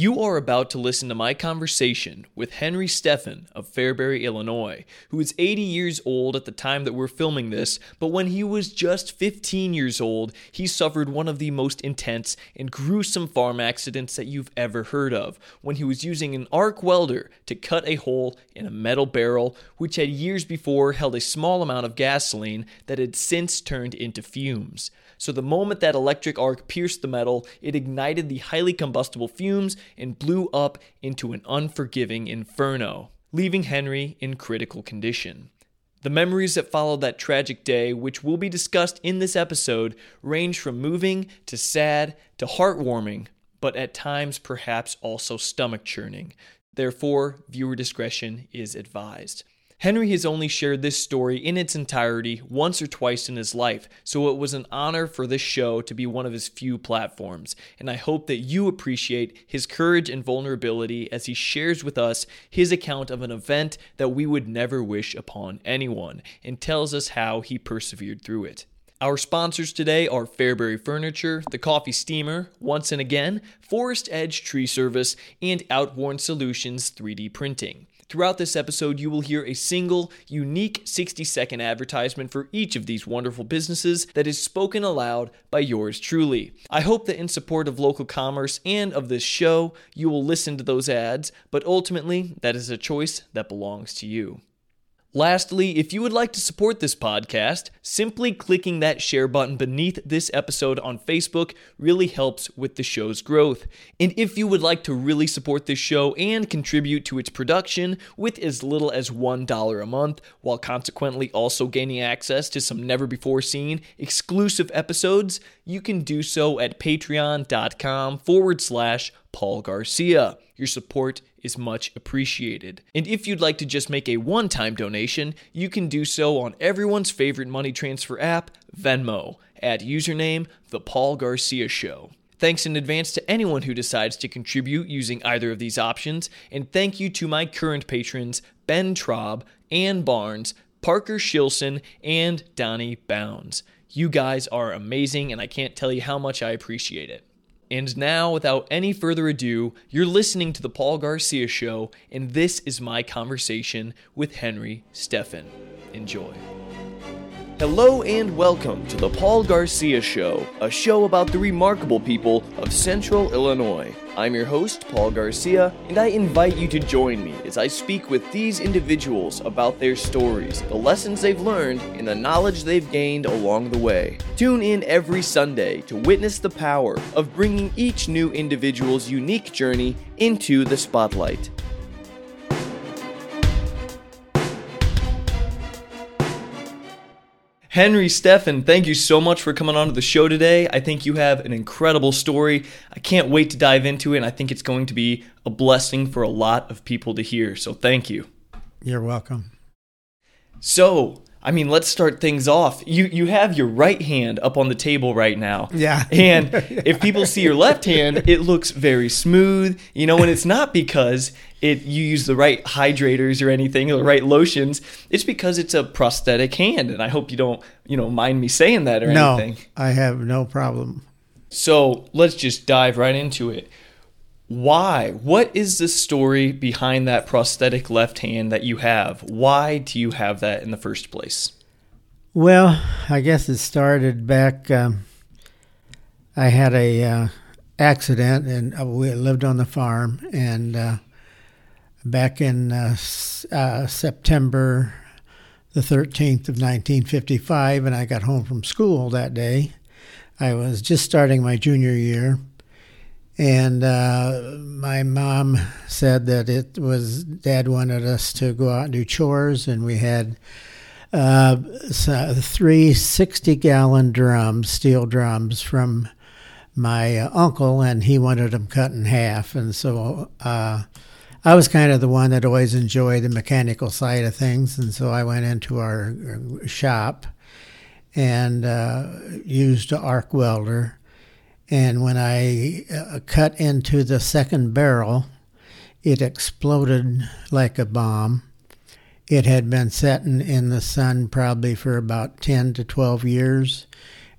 You are about to listen to my conversation with Henry Steffen of Fairbury, Illinois, who is 80 years old at the time that we're filming this, but when he was just 15 years old, he suffered one of the most intense and gruesome farm accidents that you've ever heard of when he was using an arc welder to cut a hole in a metal barrel which had years before held a small amount of gasoline that had since turned into fumes. So the moment that electric arc pierced the metal, it ignited the highly combustible fumes and blew up into an unforgiving inferno, leaving Henry in critical condition. The memories that followed that tragic day, which will be discussed in this episode, range from moving to sad to heartwarming, but at times perhaps also stomach churning. Therefore, viewer discretion is advised. Henry has only shared this story in its entirety once or twice in his life, so it was an honor for this show to be one of his few platforms, and I hope that you appreciate his courage and vulnerability as he shares with us his account of an event that we would never wish upon anyone, and tells us how he persevered through it. Our sponsors today are Fairbury Furniture, The Coffee Steamer, Once and Again, Forest Edge Tree Service, and Outworn Solutions 3D Printing. Throughout this episode, you will hear a single, unique 60 second advertisement for each of these wonderful businesses that is spoken aloud by yours truly. I hope that in support of local commerce and of this show, you will listen to those ads, but ultimately, that is a choice that belongs to you. Lastly, if you would like to support this podcast, simply clicking that share button beneath this episode on Facebook really helps with the show's growth. And if you would like to really support this show and contribute to its production with as little as $1 a month, while consequently also gaining access to some never before seen exclusive episodes, you can do so at patreon.com forward slash Paul Garcia. Your support is much appreciated. And if you'd like to just make a one time donation, you can do so on everyone's favorite money transfer app, Venmo, at username The Paul Garcia Show. Thanks in advance to anyone who decides to contribute using either of these options, and thank you to my current patrons Ben Traub, Anne Barnes, Parker Shilson, and Donny Bounds. You guys are amazing, and I can't tell you how much I appreciate it. And now, without any further ado, you're listening to The Paul Garcia Show, and this is my conversation with Henry Steffen. Enjoy. Hello and welcome to The Paul Garcia Show, a show about the remarkable people of Central Illinois. I'm your host, Paul Garcia, and I invite you to join me as I speak with these individuals about their stories, the lessons they've learned, and the knowledge they've gained along the way. Tune in every Sunday to witness the power of bringing each new individual's unique journey into the spotlight. Henry Steffen, thank you so much for coming on to the show today. I think you have an incredible story. I can't wait to dive into it, and I think it's going to be a blessing for a lot of people to hear. So thank you. You're welcome. So, I mean, let's start things off. You you have your right hand up on the table right now. Yeah. And if people see your left hand, it looks very smooth, you know, and it's not because it you use the right hydrators or anything, or the right lotions. It's because it's a prosthetic hand, and I hope you don't, you know, mind me saying that or no, anything. I have no problem. So, let's just dive right into it. Why? What is the story behind that prosthetic left hand that you have? Why do you have that in the first place? Well, I guess it started back. Um, I had a uh, accident, and uh, we lived on the farm, and uh, back in uh, uh, September the 13th of 1955, and I got home from school that day. I was just starting my junior year and uh, my mom said that it was dad wanted us to go out and do chores, and we had uh, three 60 gallon drums, steel drums from my uncle, and he wanted them cut in half. And so uh, I was kind of the one that always enjoyed the mechanical side of things. And so I went into our uh, shop and uh, used an arc welder and when I uh, cut into the second barrel, it exploded like a bomb. It had been sitting in the sun probably for about 10 to 12 years,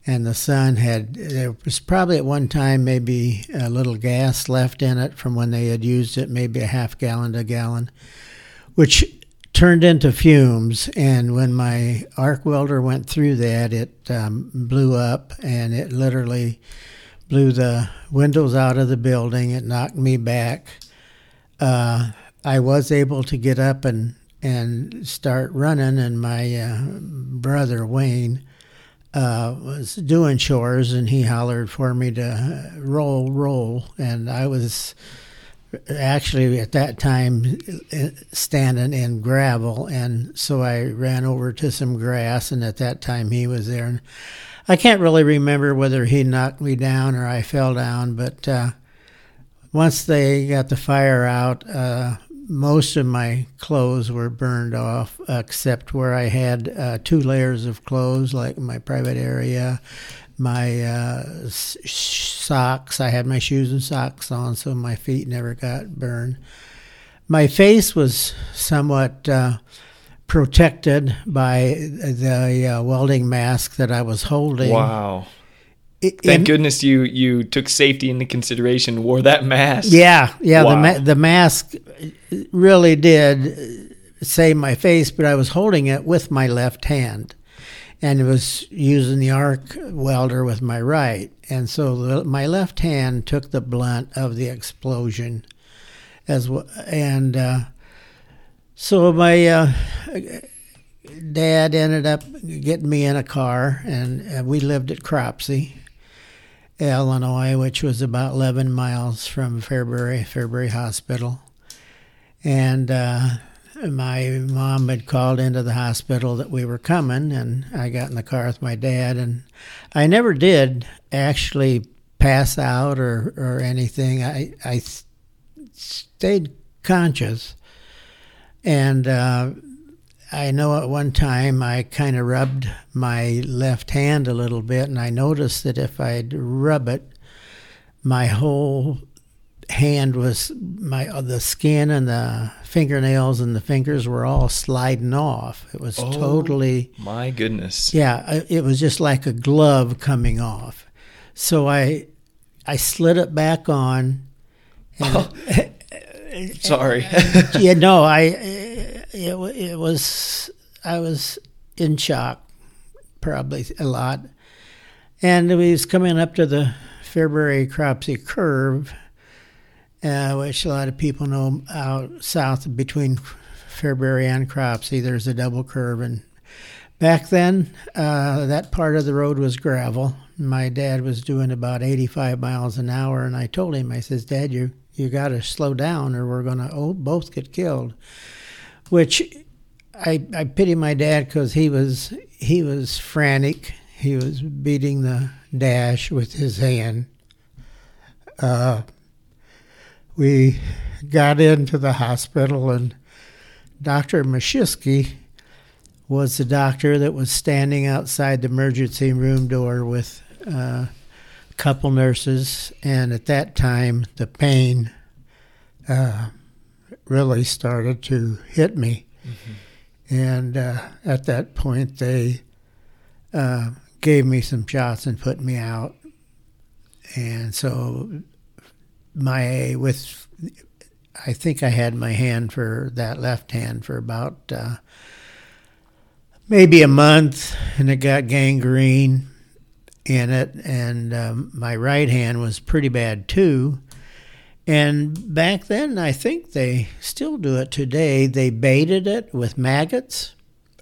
and the sun had there was probably at one time maybe a little gas left in it from when they had used it, maybe a half gallon to a gallon, which turned into fumes. And when my arc welder went through that, it um, blew up and it literally blew the windows out of the building. It knocked me back. Uh, I was able to get up and and start running, and my uh, brother Wayne uh, was doing chores, and he hollered for me to roll, roll, and I was actually at that time standing in gravel, and so I ran over to some grass, and at that time he was there. And I can't really remember whether he knocked me down or I fell down, but uh, once they got the fire out, uh, most of my clothes were burned off, except where I had uh, two layers of clothes, like my private area, my uh, socks. I had my shoes and socks on, so my feet never got burned. My face was somewhat uh, protected by the uh, welding mask that I was holding. Wow. It, Thank goodness you you took safety into consideration, wore that mask. Yeah, yeah. Wow. The ma- the mask really did save my face, but I was holding it with my left hand, and it was using the arc welder with my right, and so the, my left hand took the blunt of the explosion, as well, and uh, so my. Uh, dad ended up getting me in a car, and we lived at Cropsey, Illinois, which was about 11 miles from Fairbury, Fairbury Hospital. And uh, my mom had called into the hospital that we were coming, and I got in the car with my dad. And I never did actually pass out or, or anything. I, I stayed conscious. And uh, I know at one time I kind of rubbed my left hand a little bit, and I noticed that if I'd rub it, my whole hand was my uh, the skin and the fingernails and the fingers were all sliding off. It was oh, totally my goodness. Yeah, it was just like a glove coming off. So I I slid it back on. And, sorry. yeah, no, I it, it was I was in shock, probably a lot, and we was coming up to the Fairbury Cropsey curve, uh, which a lot of people know out south between Fairbury and Cropsey. There's a double curve, and back then uh, that part of the road was gravel. My dad was doing about 85 miles an hour, and I told him, I says, Dad, you you got to slow down, or we're gonna oh, both get killed which I, I pity my dad because he was he was frantic. He was beating the dash with his hand. Uh, we got into the hospital, and Dr. Mashiski was the doctor that was standing outside the emergency room door with uh, couple nurses. And at that time, the pain uh, really started to hit me. Mm-hmm. And uh, at that point, they uh, gave me some shots and put me out. And so, my with, I think I had my hand for that left hand for about uh, maybe a month, and it got gangrene in it, and um, my right hand was pretty bad too. And back then, I think they still do it today. They baited it with maggots.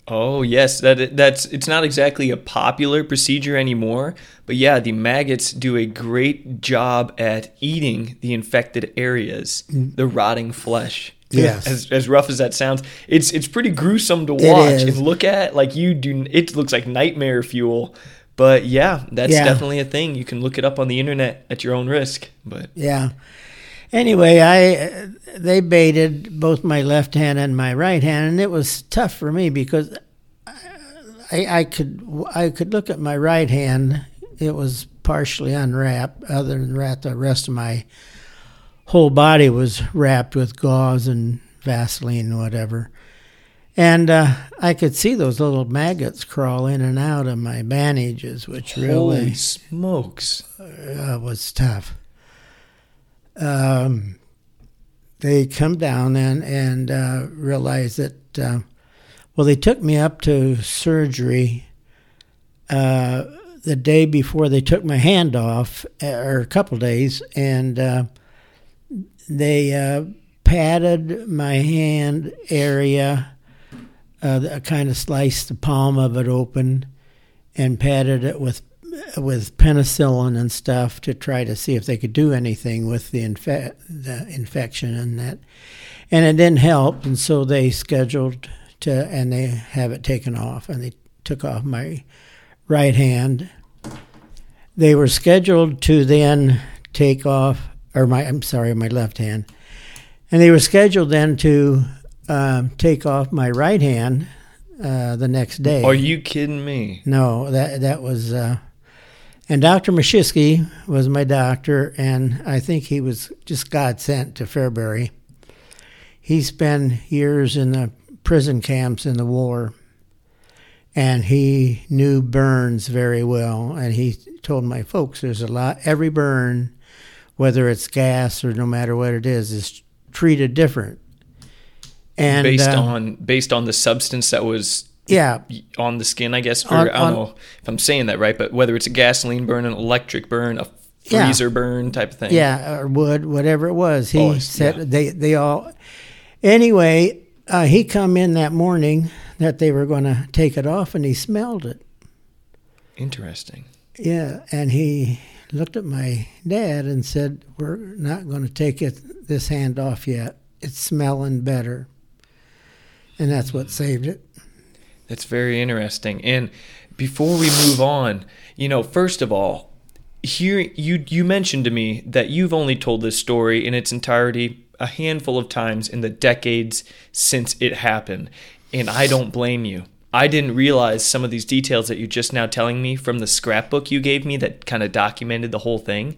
Oh yes, that that's it's not exactly a popular procedure anymore, but yeah, the maggots do a great job at eating the infected areas, the rotting flesh. Yes. As, as rough as that sounds, it's it's pretty gruesome to watch and look at. Like you do, it looks like nightmare fuel. But yeah, that's yeah. definitely a thing. You can look it up on the internet at your own risk. But yeah, anyway, I they baited both my left hand and my right hand, and it was tough for me because I, I could I could look at my right hand; it was partially unwrapped. Other than that, the rest of my whole body was wrapped with gauze and Vaseline and whatever. And uh, I could see those little maggots crawl in and out of my bandages, which really smokes. uh, was tough. Um, they come down then and uh, realized that, uh, well, they took me up to surgery uh, the day before they took my hand off, uh, or a couple days, and uh, they uh, padded my hand area, uh, kind of sliced the palm of it open, and padded it with with penicillin and stuff to try to see if they could do anything with the, infe- the infection and that. And it didn't help, and so they scheduled to, and they have it taken off, and they took off my right hand. They were scheduled to then take off, or my, I'm sorry, my left hand. And they were scheduled then to um, take off my right hand uh, the next day. Are you kidding me? No, that that was, uh, and Dr. Mashiski was my doctor, and I think he was just God sent to Fairbury. He spent years in the prison camps in the war, and he knew burns very well. And he told my folks, "There's a lot. Every burn, whether it's gas or no matter what it is, is treated different." And based uh, on based on the substance that was yeah, on the skin, I guess. Or, On- I don't on- know if I'm saying that right, but whether it's a gasoline burn, an electric burn, a Yeah. freezer burn type of thing. Yeah, or wood, whatever it was. He Oh, said yeah. they they all. Anyway, uh, he come in that morning that they were going to take it off, and he smelled it. Interesting. Yeah, and he looked at my dad and said, "We're not going to take it this hand off yet. It's smelling better." And that's what saved it. That's very interesting. And before we move on, you know, first of all, here you you mentioned to me that you've only told this story in its entirety a handful of times in the decades since it happened, and I don't blame you. I didn't realize some of these details that you're just now telling me from the scrapbook you gave me that kind of documented the whole thing.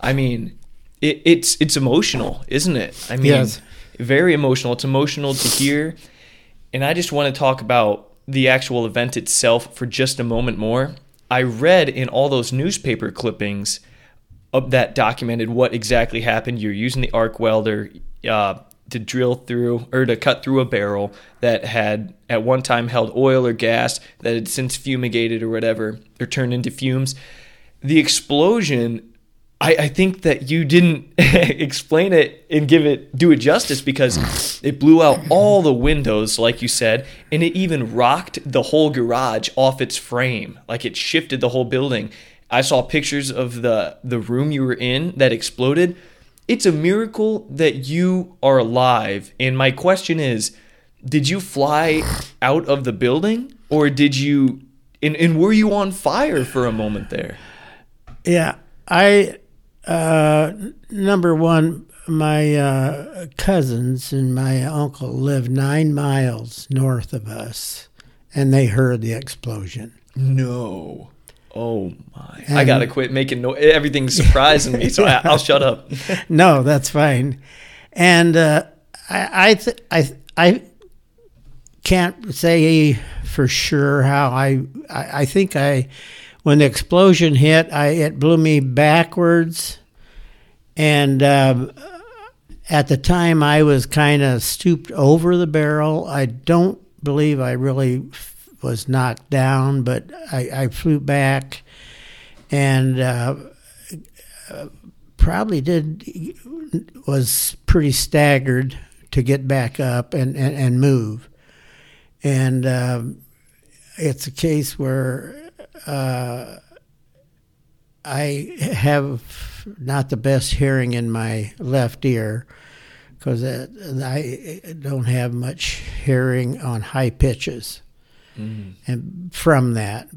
I mean, it, it's it's emotional, isn't it? I mean, Yes. very emotional. It's emotional to hear. And I just want to talk about the actual event itself for just a moment more. I read in all those newspaper clippings that documented what exactly happened. You're using the arc welder uh, to drill through or to cut through a barrel that had at one time held oil or gas that had since fumigated or whatever or turned into fumes. The explosion I, I think that you didn't explain it and give it do it justice because it blew out all the windows, like you said, and it even rocked the whole garage off its frame. Like it shifted the whole building. I saw pictures of the the room you were in that exploded. It's a miracle that you are alive. And my question is, did you fly out of the building or did you and, and were you on fire for a moment there? Yeah, I uh, number one, my uh, cousins and my uncle live nine miles north of us, and they heard the explosion. No. Oh my! I gotta quit making no. Everything's surprising me, so I, I'll shut up. no, that's fine. And uh, I I, th- I I can't say for sure how I, I I think I when the explosion hit, I it blew me backwards, and um, at the time I was kind of stooped over the barrel. I don't believe I really was knocked down, but I, I flew back and. Uh, probably did was pretty staggered to get back up and, and, and move. And um, it's a case where uh, I have not the best hearing in my left ear because I don't have much hearing on high pitches. And from that,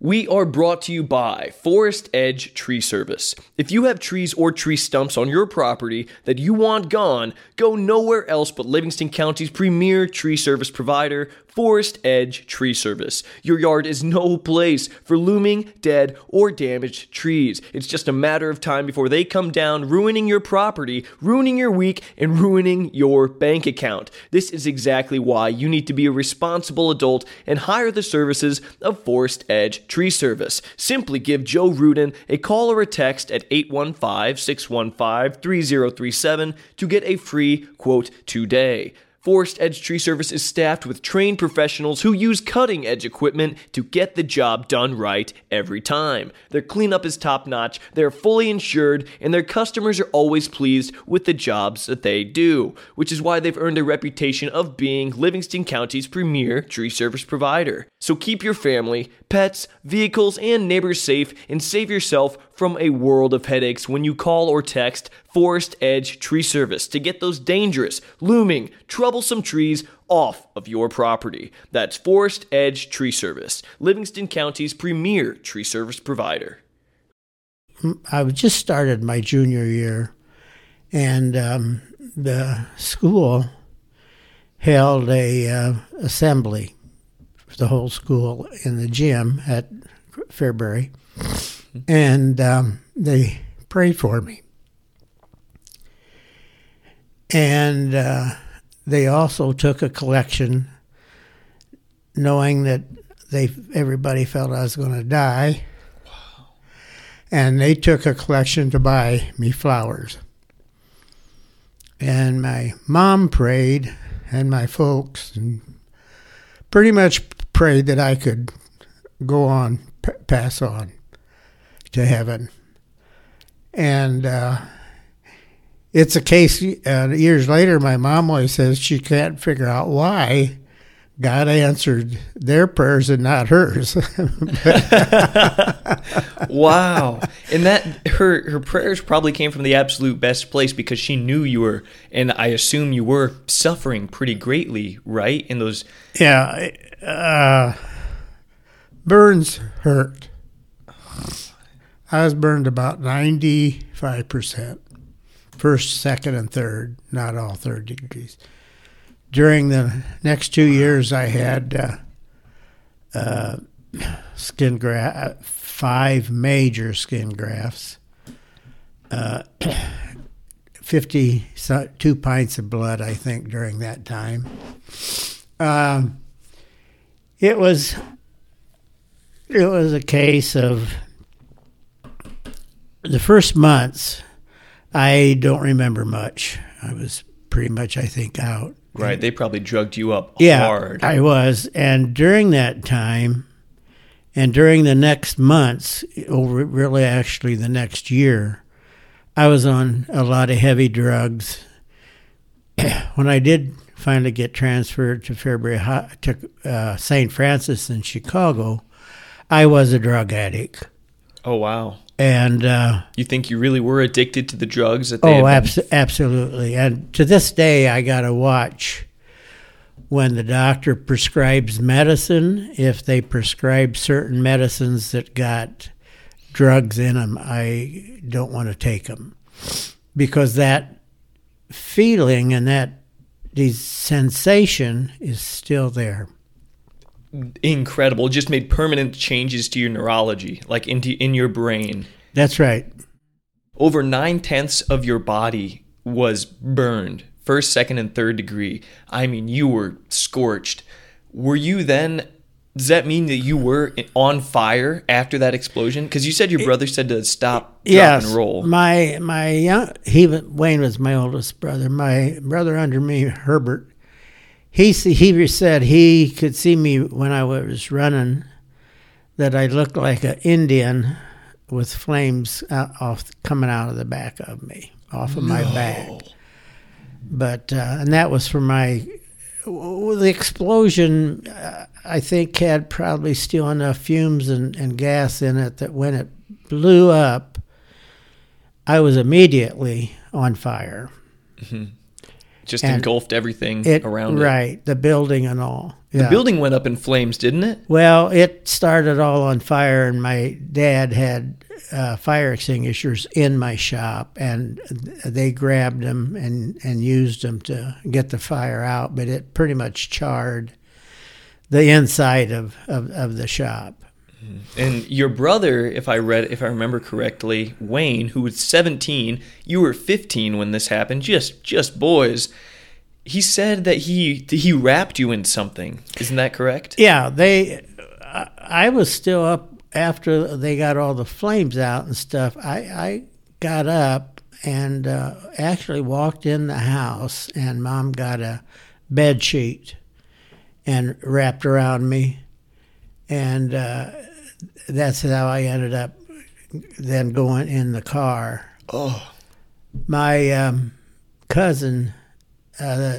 We are brought to you by Forest Edge Tree Service. If you have trees or tree stumps on your property that you want gone, go nowhere else but Livingston County's premier tree service provider, Forest Edge Tree Service. Your yard is no place for looming, dead, or damaged trees. It's just a matter of time before they come down, ruining your property, ruining your week, and ruining your bank account. This is exactly why you need to be a responsible adult and hire the services of Forest Edge Tree Service. Simply give Joe Rudin a call or a text at 815 615 3037 to get a free quote today. Forest Edge Tree Service is staffed with trained professionals who use cutting edge equipment to get the job done right every time. Their cleanup is top notch, they're fully insured, and their customers are always pleased with the jobs that they do, which is why they've earned a reputation of being Livingston County's premier tree service provider. So keep your family, pets, vehicles, and neighbors safe and save yourself from a world of headaches when you call or text Forest Edge Tree Service to get those dangerous, looming, troublesome trees off of your property. That's Forest Edge Tree Service, Livingston County's premier tree service provider. I just started my junior year, and um, the school held a uh, assembly for the whole school in the gym at Fairbury, and um, they prayed for me. And uh, they also took a collection, knowing that they everybody felt I was going to die. And they took a collection to buy me flowers. And my mom prayed, and my folks, and pretty much prayed that I could go on, p- pass on to heaven. And uh, it's a case, uh, years later, my mom always says she can't figure out why God answered their prayers and not hers. wow. And that her her prayers probably came from the absolute best place because she knew you were and I assume you were suffering pretty greatly, right? In those yeah, uh, burns hurt. I was burned about 95%. First, second, and third, not all third degrees. During the next two years, I had uh, uh, skin graft, five major skin grafts, uh, 52 pints of blood, I think, during that time. Um, it was it was a case of the first months i don't remember much. I was pretty much i think out. Right, they probably drugged you up yeah hard. i was. And during that time and during the next months over really actually the next year i was on a lot of heavy drugs. When i did finally get transferred to fairbury to uh, st francis in chicago i was a drug addict. Oh wow. And uh, You think you really were addicted to the drugs that they oh abs- absolutely. And to this day i got to watch when the doctor prescribes medicine if they prescribe certain medicines that got drugs in them i don't want to take them because that feeling and that the sensation is still there incredible. It just made permanent changes to your neurology, like into in your brain. that's right Over nine tenths of your body was burned, first, second, and third degree. I mean, you were scorched. Were you then? Does that mean that you were on fire after that explosion? Because you said your brother said to stop, drop, yes, and roll. My my young he wa- Wayne was my oldest brother. My brother under me, Herbert. He he said he could see me when I was running, that I looked like an Indian with flames out, off coming out of the back of me, off of my back. But uh, and that was for my w- the explosion. Uh, I think had probably still enough fumes and, and gas in it that when it blew up, I was immediately on fire. Just And engulfed everything It around it. right, the building and all. The building went up in flames, didn't it? Well, it started all on fire, and my dad had uh, fire extinguishers in my shop, and they grabbed them and, and used them to get the fire out. But it pretty much charred the inside of, of, of the shop. And your brother, if I read, if I remember correctly, Wayne, who was 17, you were 15 when this happened, just just boys. He said that he he wrapped you in something. Isn't that correct? Yeah, they. I, was still up after they got all the flames out and stuff. I, I got up and uh, actually walked in the house, and Mom got a bed sheet and wrapped around me, and uh, that's how I ended up then going in the car. Oh, My um, cousin, uh,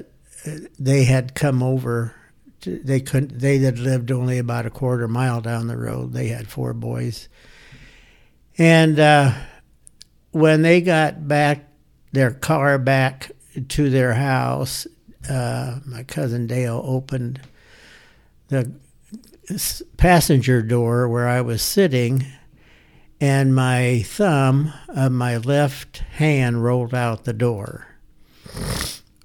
they had come over. To, they couldn't. They had lived only about a quarter mile down the road. They had four boys, and uh, when they got back their car back to their house, uh, my cousin Dale opened the passenger door where I was sitting, and my thumb of my left hand rolled out the door,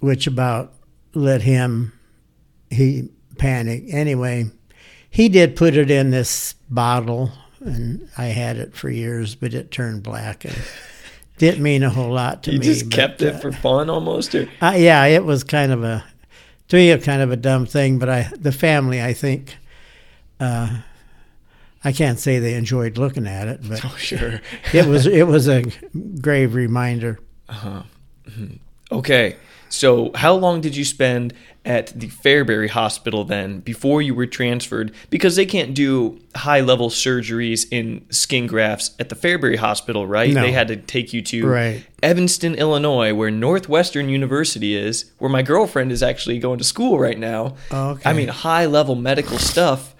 which about let him he panic. Anyway, he did put it in this bottle, and I had it for years, but it turned black and didn't mean a whole lot to you me. You just but, kept it uh, for fun, almost. Or uh, yeah, it was kind of a to me a kind of a dumb thing, but I the family I think uh, I can't say they enjoyed looking at it, but oh, sure. it was it was a grave reminder. Uh-huh. Mhm. Okay. So, how long did you spend at the Fairbury Hospital then before you were transferred? Because they can't do high level surgeries in skin grafts at the Fairbury Hospital, right? No. They had to take you to Right. Evanston, Illinois, where Northwestern University is, where my girlfriend is actually going to school right now. Okay. I mean, high level medical stuff.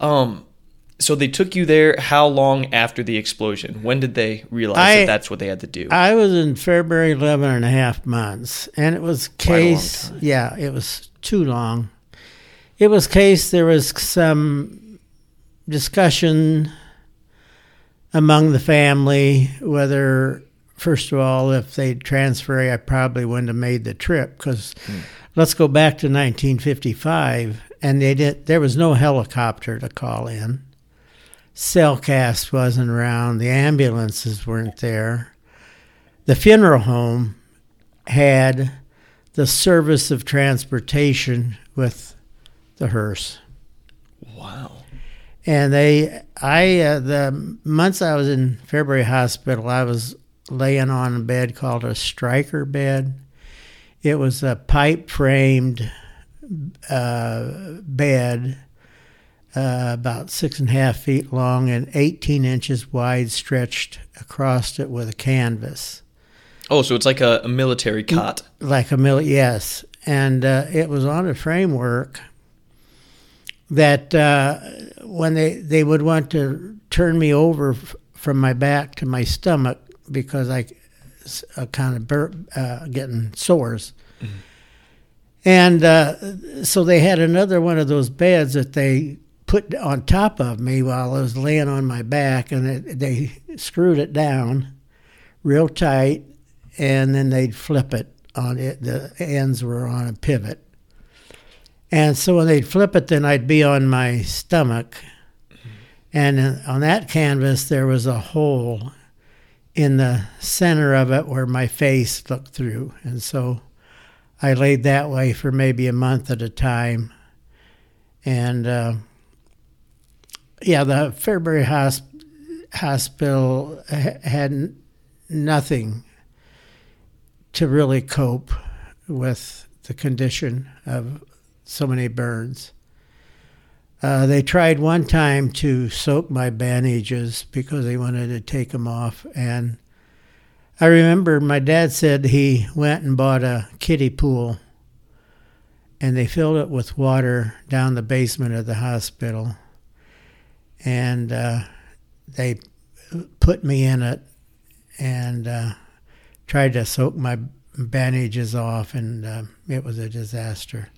Um, so they took you there. How long after the explosion? When did they realize I- that that's what they had to do? I was in Fairbury 11 and a half months, and it was Quite a long case. Yeah, it was too long. It was case. There was some discussion among the family whether, first of all, if they'd transfer, I probably wouldn't have made the trip because let's go back to 1955, and they did. There was no helicopter to call in. Cellcast wasn't around. The ambulances weren't there. The funeral home had the service of transportation with the hearse. wow. And they, I, uh, the months I was in Fairbury Hospital, I was laying on a bed called a Stryker bed. It was a pipe framed uh, bed, uh, about six and a half feet long and 18 inches wide, stretched across it with a canvas Oh, so it's like a, a military cot. like a mill yes and uh, it was on a framework that uh, when they they would want to turn me over f- from my back to my stomach because I uh, kind of bur- uh, getting sores. And uh, so they had another one of those beds that they put on top of me while I was laying on my back, and it, they screwed it down real tight, and then they'd flip it on it. The ends were on a pivot. And so when they'd flip it, then I'd be on my stomach. And uh, on that canvas, there was a hole in the center of it where my face looked through. And so I laid that way for maybe a month at a time. And uh, yeah, the Fairbury hosp- Hospital ha- had nothing to really cope with the condition of so many burns. Uh, they tried one time to soak my bandages because they wanted to take them off. And I remember my dad said he went and bought a kiddie pool and they filled it with water down the basement of the hospital. And uh, they put me in it and uh, tried to soak my bandages off, and uh, it was a disaster.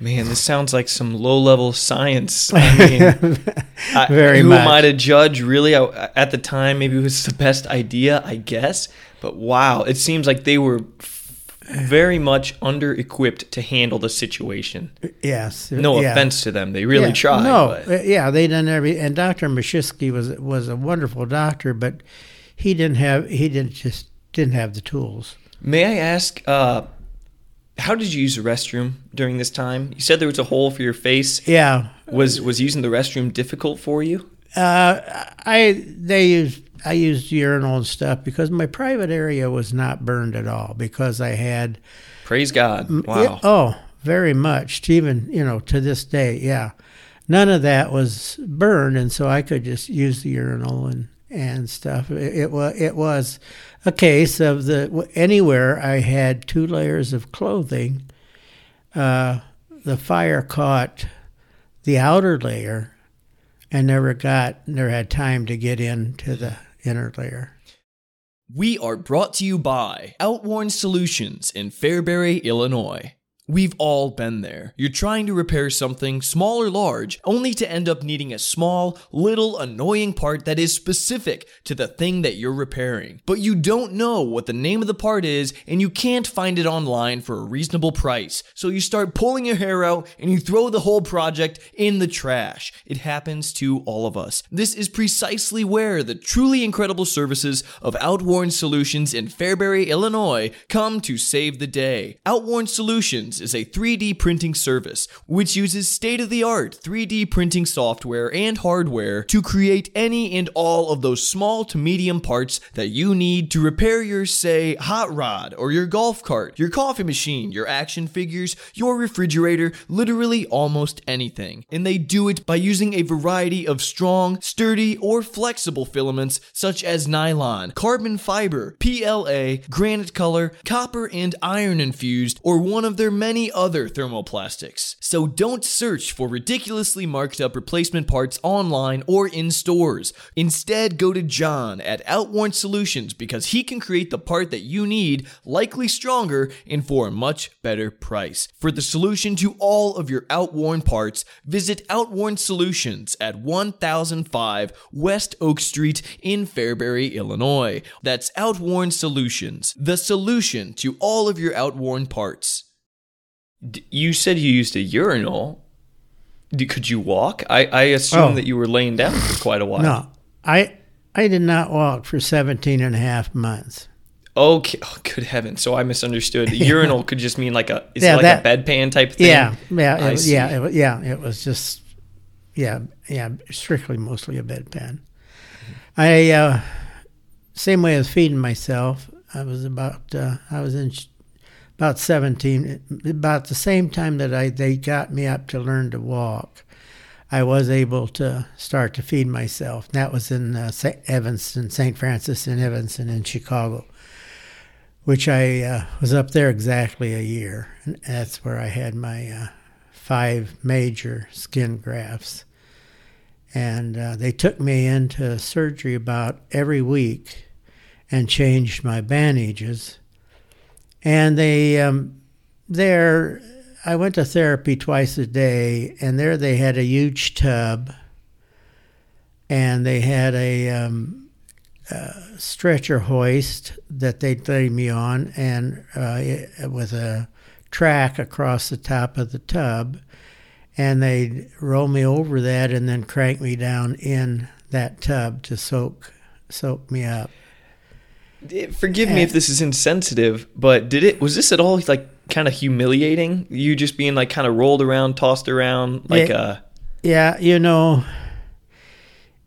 Man, this sounds like some low-level science. I mean, Very I, who much. am I to judge? Really, I, at the time, maybe it was the best idea, I guess. But wow, it seems like they were very much under-equipped to handle the situation. Yes. No yeah. offense to them, they really Yeah, tried. No, but- uh, yeah, they done every. And Doctor Mashiski was was a wonderful doctor, but he didn't have he didn't just didn't have the tools. May I ask, uh, how did you use the restroom during this time? You said there was a hole for your face. Yeah, Was was using the restroom difficult for you? uh, I they used I used urinal and stuff because my private area was not burned at all because I had Praise God! Wow. Yeah, oh, very much. to Even you know to this day, yeah, none of that was burned, and so I could just use the urinal and and stuff. It, it was it was a case of the anywhere I had two layers of clothing. Uh, the fire caught the outer layer, and never got never had time to get into the inner layer. We are brought to you by Outworn Solutions in Fairbury, Illinois. We've all been there. You're trying to repair something, small or large, only to end up needing a small, little, annoying part that is specific to the thing that you're repairing. But you don't know what the name of the part is, and you can't find it online for a reasonable price. So you start pulling your hair out and you throw the whole project in the trash. It happens to all of us. This is precisely where the truly incredible services of Outworn Solutions in Fairbury, Illinois come to save the day. Outworn Solutions is a 3D printing service which uses state of the art 3D printing software and hardware to create any and all of those small to medium parts that you need to repair your, say, hot rod or your golf cart, your coffee machine, your action figures, your refrigerator, literally almost anything. And they do it by using a variety of strong, sturdy, or flexible filaments such as nylon, carbon fiber, PLA, granite color, copper, and iron infused, or one of their many other thermoplastics. So don't search for ridiculously marked up replacement parts online or in stores. Instead, go to John at Outworn Solutions because he can create the part that you need, likely stronger, and for a much better price. For the solution to all of your outworn parts, visit Outworn Solutions at 1005 West Oak Street in Fairbury, Illinois. That's Outworn Solutions, the solution to all of your outworn parts. You said you used a urinal. Could you walk? I, I assume Oh. that you were laying down for quite a while. No, I I did not walk for 17 and a half months. Okay. Oh, good heavens. So I misunderstood. The urinal could just mean like a is Yeah, it like that- a bedpan type thing? Yeah, yeah, it, yeah, it, yeah. It was just, yeah, yeah, strictly mostly a bedpan. I uh, same way as feeding myself. I was about uh, I was in about seventeen, about the same time that I they got me up to learn to walk. I was able to start to feed myself. That was in uh, St. Evanston, St. Francis in Evanston in Chicago which I uh, was up there exactly a year. And that's where I had my uh, five major skin grafts. And uh, they took me into surgery about every week and changed my bandages. And they, um, there, I went to therapy twice a day, and there they had a huge tub, and they had a um, stretcher hoist that they'd lay me on, and uh, it, with a track across the top of the tub, and they'd roll me over that and then crank me down in that tub to soak soak me up. Forgive me if this is insensitive, but did it was this at all like kind of humiliating? You just being like kind of rolled around, tossed around like Yeah. uh Yeah, you know,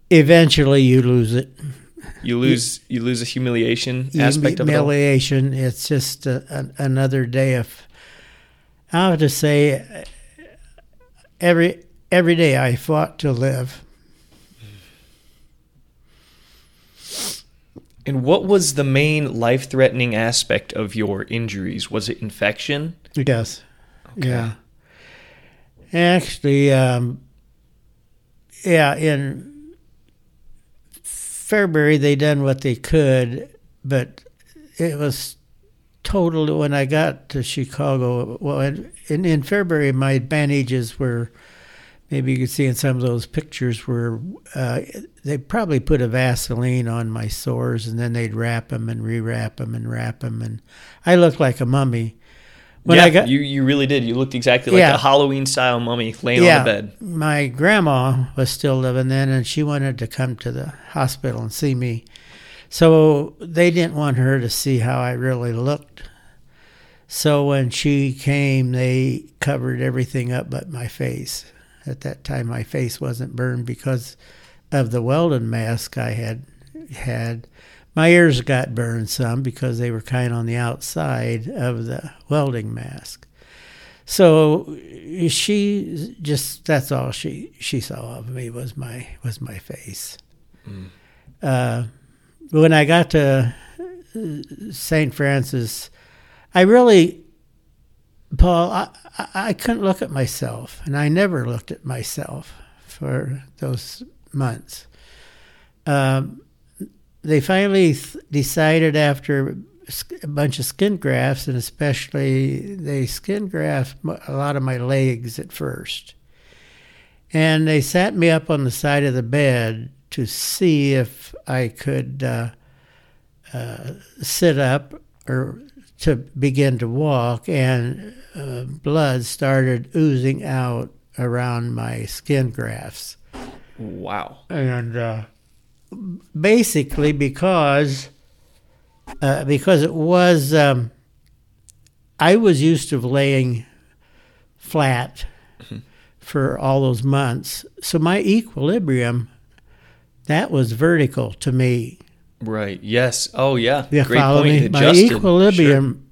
eventually you lose it. you lose you lose a humiliation aspect of it. humiliation. It's just a, an another day of. I would just say, uh, every every day I fought to live. And what was the main life-threatening aspect of your injuries? Was it infection? Yes. Yeah. Actually, um, yeah, in Fairbury, they done what they could, but it was total when I got to Chicago. Well, in, in Fairbury, my bandages were maybe you can see in some of those pictures where uh, they probably put a Vaseline on my sores and then they'd wrap them and rewrap them and wrap them, and I looked like a mummy. When yeah, I got, you you really did. You looked exactly like yeah, a Halloween style mummy laying yeah, on the bed. My grandma was still living then, and she wanted to come to the hospital and see me. So they didn't want her to see how I really looked. So when she came, they covered everything up but my face. At that time, my face wasn't burned because of the welding mask I had had. My ears got burned some because they were kind of on the outside of the welding mask. So she just that's all she she saw of me was my was my face. Mm. Uh, when I got to St. Francis, I really, Paul, I, I couldn't look at myself, and I never looked at myself for those months. Um, they finally th- decided after a bunch of skin grafts, and especially they skin graft a lot of my legs at first. And they sat me up on the side of the bed to see if I could uh, uh, sit up or to begin to walk, and uh, blood started oozing out around my skin grafts. Wow. And uh, basically because uh, because it was um, I was used to laying flat mm-hmm. for all those months, so my equilibrium that was vertical to me. Right. Yes. Oh, yeah. You Great follow point. Me? My equilibrium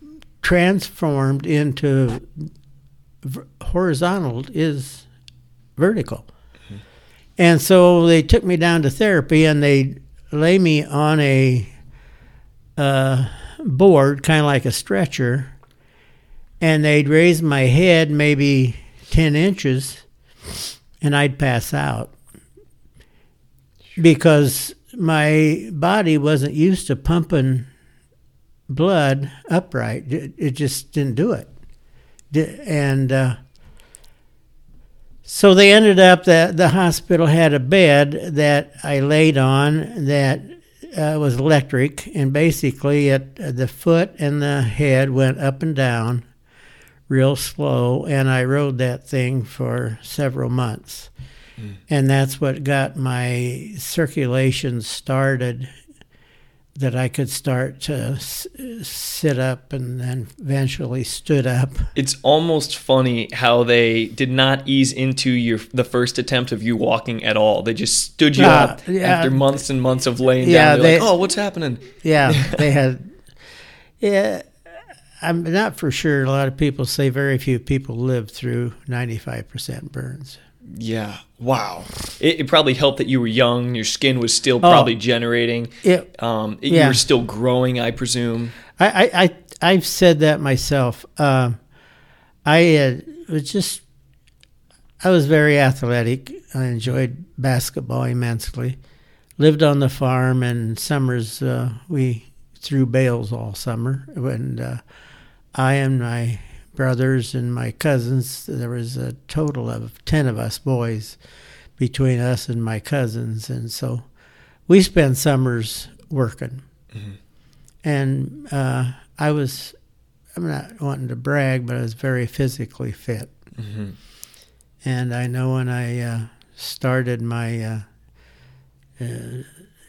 sure. transformed into horizontal is vertical. And so they took me down to therapy and they lay me on a uh, board, kind of like a stretcher, and they'd raise my head maybe 10 inches and I'd pass out because my body wasn't used to pumping blood upright. It, just didn't do it. And uh, so they ended up that the hospital had a bed that I laid on that uh, was electric, and basically it, uh, the foot and the head went up and down real slow, and I rode that thing for several months. Mm. And that's what got my circulation started that I could start to s- sit up and then eventually stood up. It's almost funny how they did not ease into your the first attempt of you walking at all. They just stood you uh, up yeah, after months and months of laying yeah, down. They're they, like, "Oh, what's happening?" Yeah, they had. Yeah, I'm not for sure. A lot of people say very few people live through 95% burns. Yeah. Wow. It, it, probably helped that you were young. Your skin was still oh. probably oh, generating. It, um, it, yeah. You were still growing, I presume. I, I, I have said that myself. Uh, I uh, was just, I was very athletic. I enjoyed basketball immensely. Lived on the farm, and summers uh, we threw bales all summer. And uh, I and my brothers and my cousins. There was a total of 10 of us boys between us and my cousins. And so we spent summers working. Mm-hmm. And uh, I was, I'm not wanting to brag, but I was very physically fit. Mm-hmm. And I know when I uh, started my uh, uh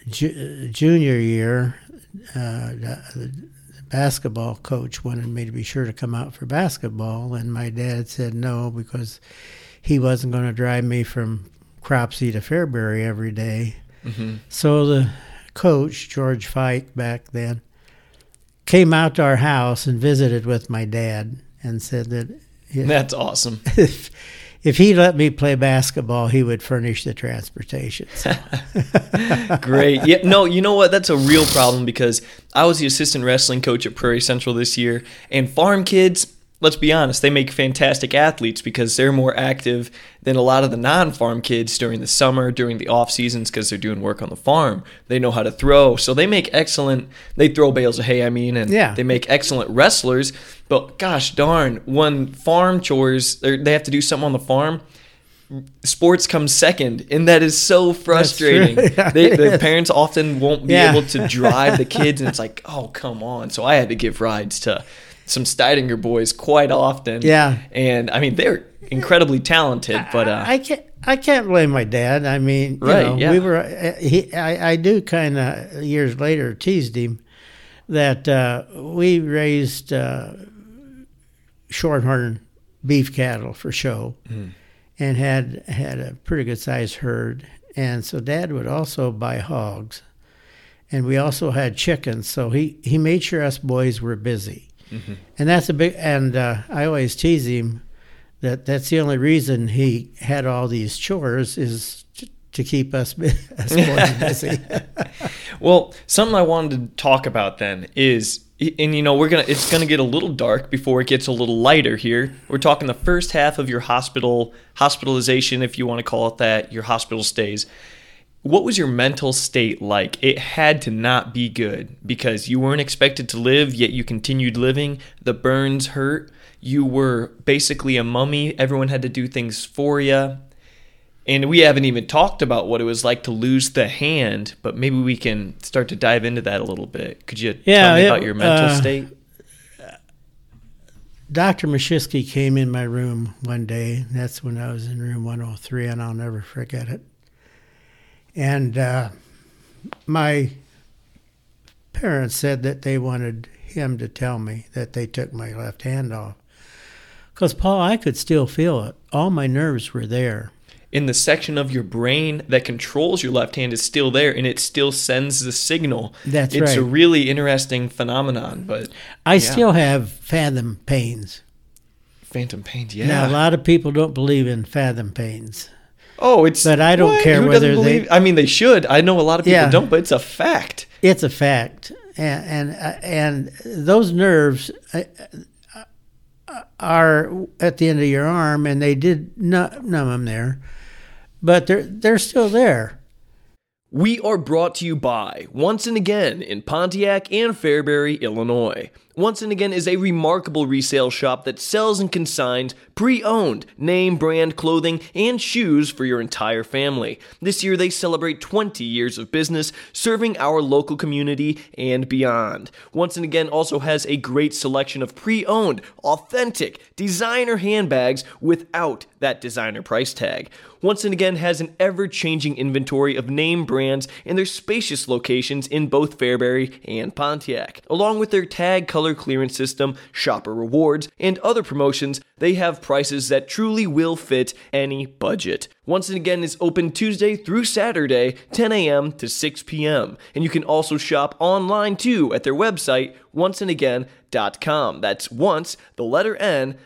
ju- junior year, uh, basketball coach wanted me to be sure to come out for basketball, and my dad said no because he wasn't going to drive me from Cropsey to Fairbury every day. Mm-hmm. So the coach, George Fike, back then, came out to our house and visited with my dad and said that. If, That's awesome. If, if he let me play basketball, he would furnish the transportation. So. Great. Yeah. No, you know what? That's a real problem because I was the assistant wrestling coach at Prairie Central this year, and farm kids let's be honest, they make fantastic athletes because they're more active than a lot of the non-farm kids during the summer, during the off seasons because they're doing work on the farm. They know how to throw, so they make excellent. They throw bales of hay, I mean, and Yeah. they make excellent wrestlers. But gosh darn, when farm chores, they're- have to do something on the farm. Sports comes second, and that is so frustrating. Yeah, they, the is. parents often won't be Yeah. able to drive the kids, and it's like, oh come on. So I had to give rides to some Steidinger boys quite often. Yeah. and I mean they're incredibly talented, but uh, I can't. I can't blame my dad. I mean, you Right, know, yeah. we were. uh, He, I, I do kind of years later teased him that uh, we raised uh, shorthorn beef cattle for show, and had had a pretty good sized herd. And so Dad would also buy hogs, and we also had chickens. So he he made sure us boys were busy, and that's a big. And uh, I always tease him that that's the only reason he had all these chores is to, to keep us, us busy. Well, something I wanted to talk about then is, and you know, we're gonna it's gonna get a little dark before it gets a little lighter here. We're talking the first half of your hospital hospitalization, if you want to call it that, your hospital stays. What was your mental state like? It had to not be good because you weren't expected to live, yet you continued living. The burns hurt. You were basically a mummy. Everyone had to do things for you. And we haven't even talked about what it was like to lose the hand, but maybe we can start to dive into that a little bit. Could you Yeah, tell me it- about your mental uh, state? Dr. Mashiski came in my room one day. That's when I was in room 103, and I'll never forget it. And uh, my parents said that they wanted him to tell me that they took my left hand off. Because, Paul, I could still feel it. All my nerves were there. In the section of your brain that controls your left hand is still there and it still sends the signal. That's it's a really interesting phenomenon, but I Yeah. still have fathom pains. phantom pains, yeah. Now, a lot of people don't believe in fathom pains. Oh, it's But I don't what? care Who whether doesn't they- believe- I mean, they should. I know a lot of people Yeah. don't, but it's a fact. It's a fact, and and, uh, and those nerves uh, uh, are at the end of your arm, and they did nu- numb them there, but they're they're still there. We are brought to you by Once and Again in Pontiac and Fairbury, Illinois. Once and Again is a remarkable resale shop that sells and consigns pre owned name brand clothing and shoes for your entire family. This year they celebrate 20 years of business serving our local community and beyond. Once and Again also has a great selection of pre owned, authentic designer handbags without that designer price tag. Once and Again has an ever changing inventory of name brands in their spacious locations in both Fairbury and Pontiac. Along with their tag color clearance system, shopper rewards, and other promotions, they have prices that truly will fit any budget. Once and Again is open Tuesday through Saturday, 10 a.m. to 6 p.m. And you can also shop online too at their website, onceandagain.com. That's once, the letter N,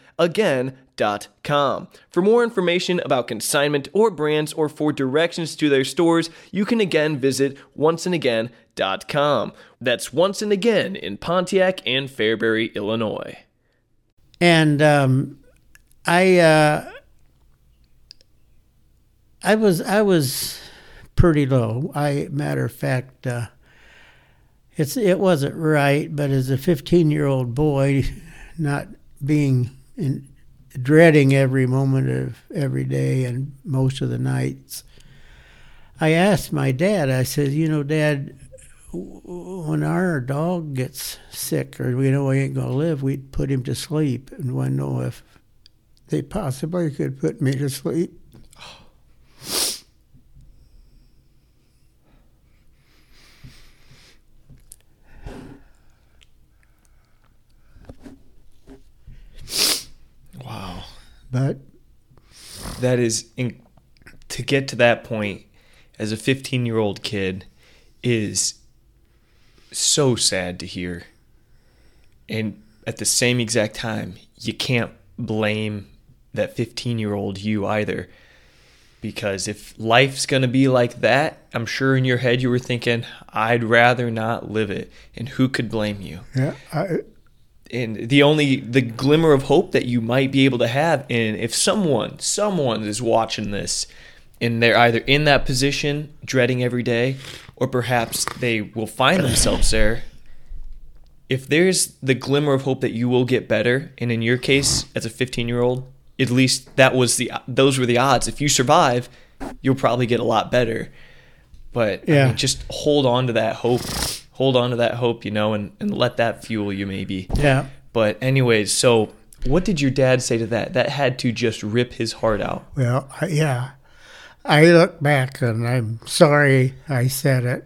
again.com. For more information about consignment or brands or for directions to their stores, you can again visit onceandagain.com. That's once and again in Pontiac and Fairbury, Illinois. And um, I uh, I was I was pretty low. I matter of fact, uh, it's it wasn't right, but as a 15 year old boy, not being in dreading every moment of every day and most of the nights. I asked my dad, I said, you know, Dad, when our dog gets sick or we know he ain't going to live, we'd put him to sleep and to know if they possibly could put me to sleep. Wow. But That is in, to get to that point as a 15 year old kid is so sad to hear. And at the same exact time, you can't blame that 15 year old you either. Because if life's going to be like that, I'm sure in your head you were thinking, I'd rather not live it. And who could blame you? yeah, I, and the only the glimmer of hope that you might be able to have and if someone someone is watching this and they're either in that position dreading every day or perhaps they will find themselves there if there's the glimmer of hope that you will get better and in your case as a 15 year old at least that was the those were the odds. If you survive you'll probably get a lot better. But Yeah. I mean, just hold on to that hope hold on to that hope you know and, and let that fuel you maybe Yeah. but anyways, so what did your dad say to that? That had to just rip his heart out. Well, I, yeah. I look back and I'm sorry I said it,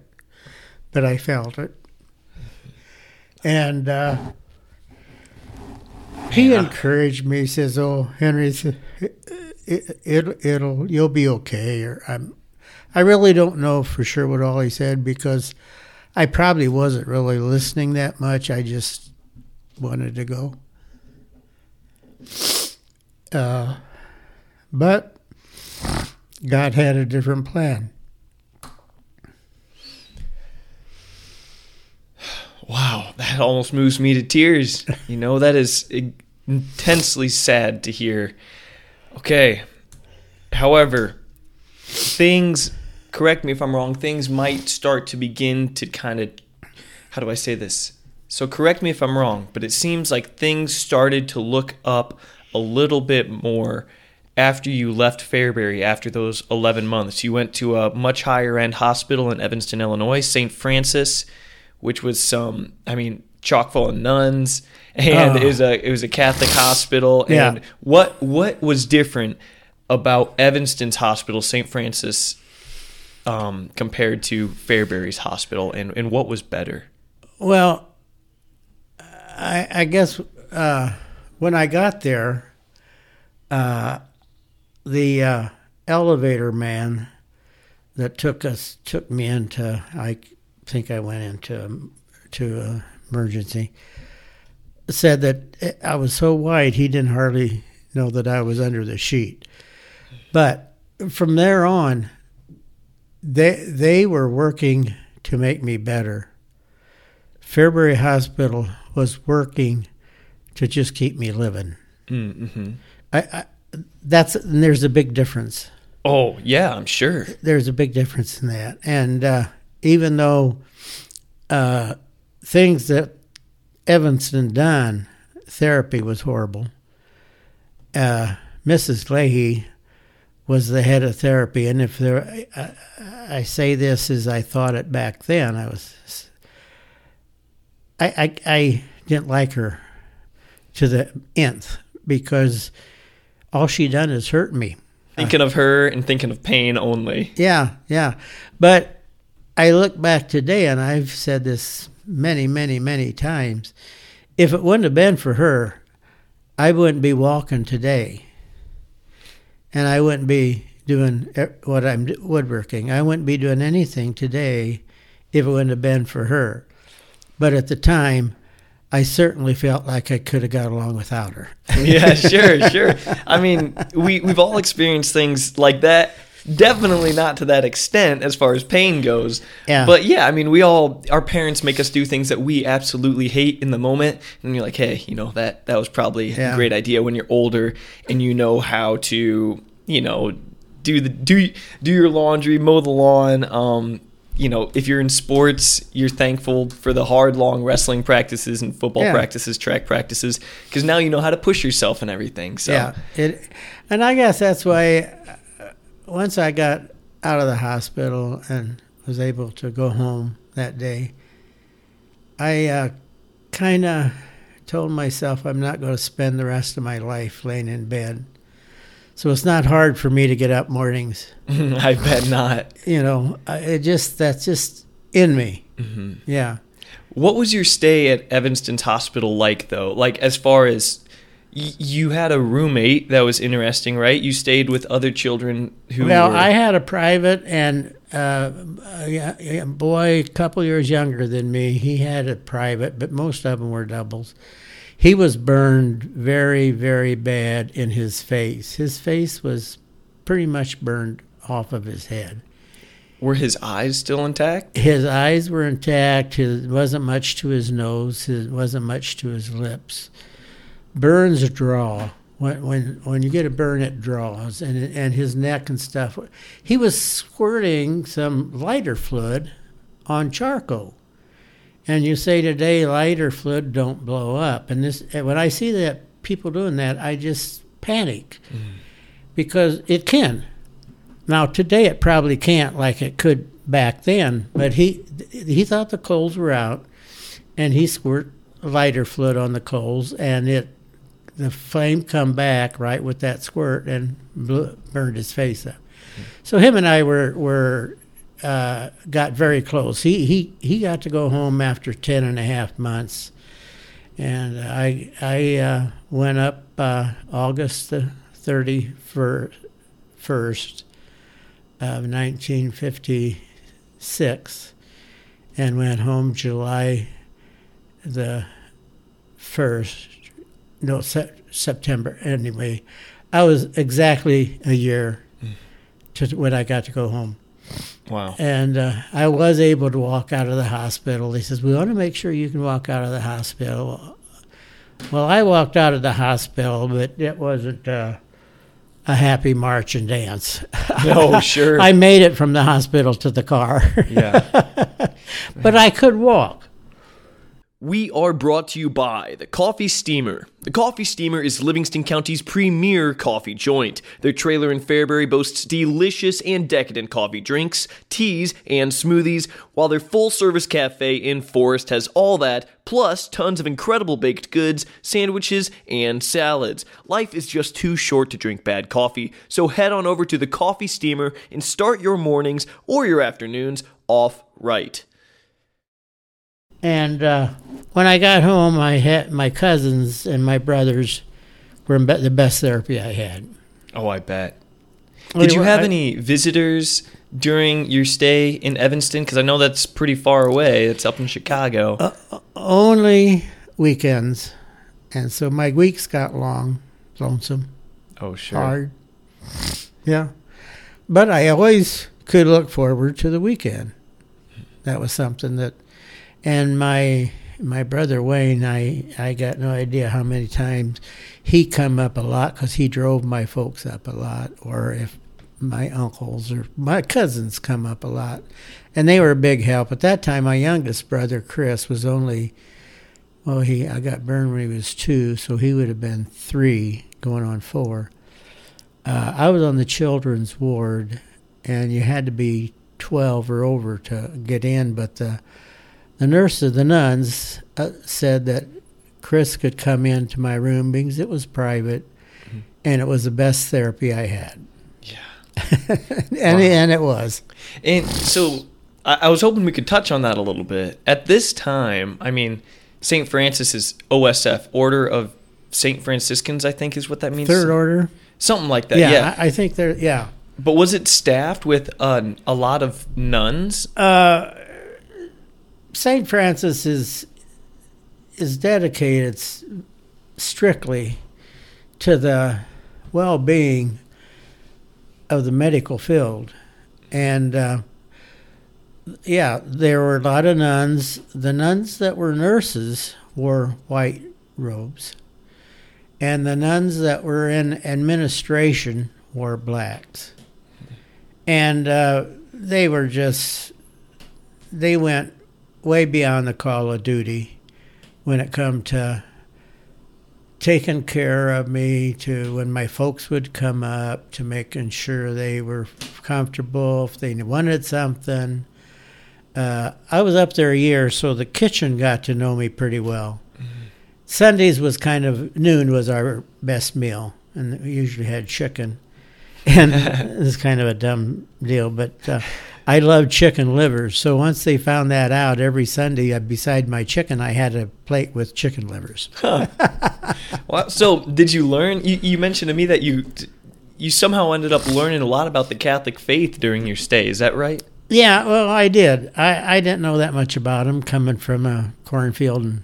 but I felt it. And uh, he encouraged me. He says, "Oh, Henry, it, it, it, it'll you'll be okay." Or I'm, I really don't know for sure what all he said because I probably wasn't really listening that much. I just wanted to go. Uh, but God had a different plan. Wow, that almost moves me to tears. You know, that is intensely sad to hear. Okay. However, things, correct me if I'm wrong, things might start to begin to kind of, how do I say this? So, correct me if I'm wrong, but it seems like things started to look up a little bit more after you left Fairbury after those 11 months. You went to a much higher end hospital in Evanston, Illinois, St. Francis, which was some, I mean, chock full of nuns, and Oh. it was a it was a Catholic hospital. Yeah. And what what was different about Evanston's hospital, St. Francis, um, compared to Fairbury's hospital, and, and what was better? Well, I, I guess uh, when I got there, uh, the uh, elevator man that took us took me into. I think I went into to emergency. Said that I was so white he didn't hardly know that I was under the sheet. But from there on, they they were working to make me better. Fairbury Hospital was working to just keep me living. Mm-hmm. I, I that's and there's a big difference. Oh yeah, I'm sure. There's a big difference in that, and uh, even though uh, things that Evanston done, therapy was horrible. Uh, Mrs. Leahy was the head of therapy, and if there, I, I say this as I thought it back then. I was, I, I, I didn't like her to the nth because all she done is hurt me. Thinking of her and thinking of pain only. Yeah, yeah. But I look back today, and I've said this many, many, many times. If it wouldn't have been for her, I wouldn't be walking today. And I wouldn't be doing what I'm woodworking. I wouldn't be doing anything today if it wouldn't have been for her. But at the time, I certainly felt like I could have got along without her. yeah, sure, sure. I mean, we we've all experienced things like that. Definitely not to that extent as far as pain goes. Yeah. But yeah, I mean, we all our parents make us do things that we absolutely hate in the moment, and you're like, hey, you know that that was probably a great idea when you're older and you know how to, you know, do the do do your laundry, mow the lawn. Um, you know, if you're in sports, you're thankful for the hard, long wrestling practices and football Yeah. practices, track practices, because now you know how to push yourself and everything. So Yeah, it, and I guess that's why once I got out of the hospital and was able to go home that day, I uh, kind of told myself I'm not going to spend the rest of my life laying in bed. So it's not hard for me to get up mornings. I bet not. You know, it just that's just in me. Mm-hmm. Yeah. What was your stay at Evanston's hospital like, though? Like, as far as y- you had a roommate that was interesting, right? You stayed with other children who Well, were. I had a private, and uh, a a boy a couple years younger than me. He had a private, but most of them were doubles. He was burned very, very bad in his face. His face was pretty much burned off of his head. Were his eyes still intact? His eyes were intact. His wasn't much to his nose. His wasn't much to his lips. Burns draw. When when when you get a burn, it draws, and and his neck and stuff. He was squirting some lighter fluid on charcoal, and you say today lighter fluid don't blow up. And this when I see that people doing that, I just panic mm. because it can. Now today it probably can't like it could back then, but he he thought the coals were out, and he squirt lighter fluid on the coals, and it the flame come back right with that squirt and blew, burned his face up. So him and I were were uh, got very close. He he he got to go home after ten and a half months, and I I uh, went up uh, August the thirty first of nineteen fifty six, and went home July the first. No, se- September. Anyway, I was exactly a year to when I got to go home. Wow. And uh, I was able to walk out of the hospital. He says, We want to make sure you can walk out of the hospital. Well, I walked out of the hospital, but it wasn't uh, a happy march and dance. No, sure. I made it from the hospital to the car. Yeah. but I could walk. We are brought to you by the Coffee Steamer. The Coffee Steamer is Livingston County's premier coffee joint. Their trailer in Fairbury boasts delicious and decadent coffee drinks, teas, and smoothies, while their full service cafe in Forrest has all that, plus tons of incredible baked goods, sandwiches, and salads. Life is just too short to drink bad coffee, so head on over to the Coffee Steamer and start your mornings or your afternoons off right. And uh, when I got home, I had my cousins and my brothers were the best therapy I had. Oh, I bet. Well, Did you I- have any visitors during your stay in Evanston? Because I know that's pretty far away. It's up in Chicago. Uh, Only weekends, and so my weeks got long, lonesome, oh, sure. hard. Yeah, but I always could look forward to the weekend. That was something that, and my my brother Wayne, I I got no idea how many times he come up a lot because he drove my folks up a lot, or if my uncles or my cousins come up a lot, and they were a big help. At that time, my youngest brother Chris was only, well, he I got burned when he was two, so he would have been three, going on four. Uh, I was on the children's ward, and you had to be twelve or over to get in, but the the nurses, the nuns, uh, said that Chris could come into my room because it was private, and it was the best therapy I had. Yeah. and Wow. and it was. And so I, I was hoping we could touch on that a little bit. At this time, I mean, St. Francis is OSF, Order of St. Franciscans, I think is what that means. Third order. Something like that. yeah, Yeah. I, I think there. Yeah, but was it staffed with uh, a lot of nuns? uh, Saint Francis is is dedicated strictly to the well-being of the medical field, and uh, yeah, there were a lot of nuns. The nuns that were nurses wore white robes, and the nuns that were in administration wore blacks, and uh, they were just they went way beyond the call of duty when it come to taking care of me to when my folks would come up to making sure they were comfortable if they wanted something. Uh, i was up there a year so the kitchen got to know me pretty well. Sundays was kind of noon was our best meal and we usually had chicken. And it's kind of a dumb deal but uh, I love chicken livers. So once they found that out, every Sunday, uh, beside my chicken, I had a plate with chicken livers. Well, so did you learn? You, you mentioned to me that you you somehow ended up learning a lot about the Catholic faith during your stay. Is that right? Yeah, well, I did. I, I didn't know that much about them coming from a cornfield in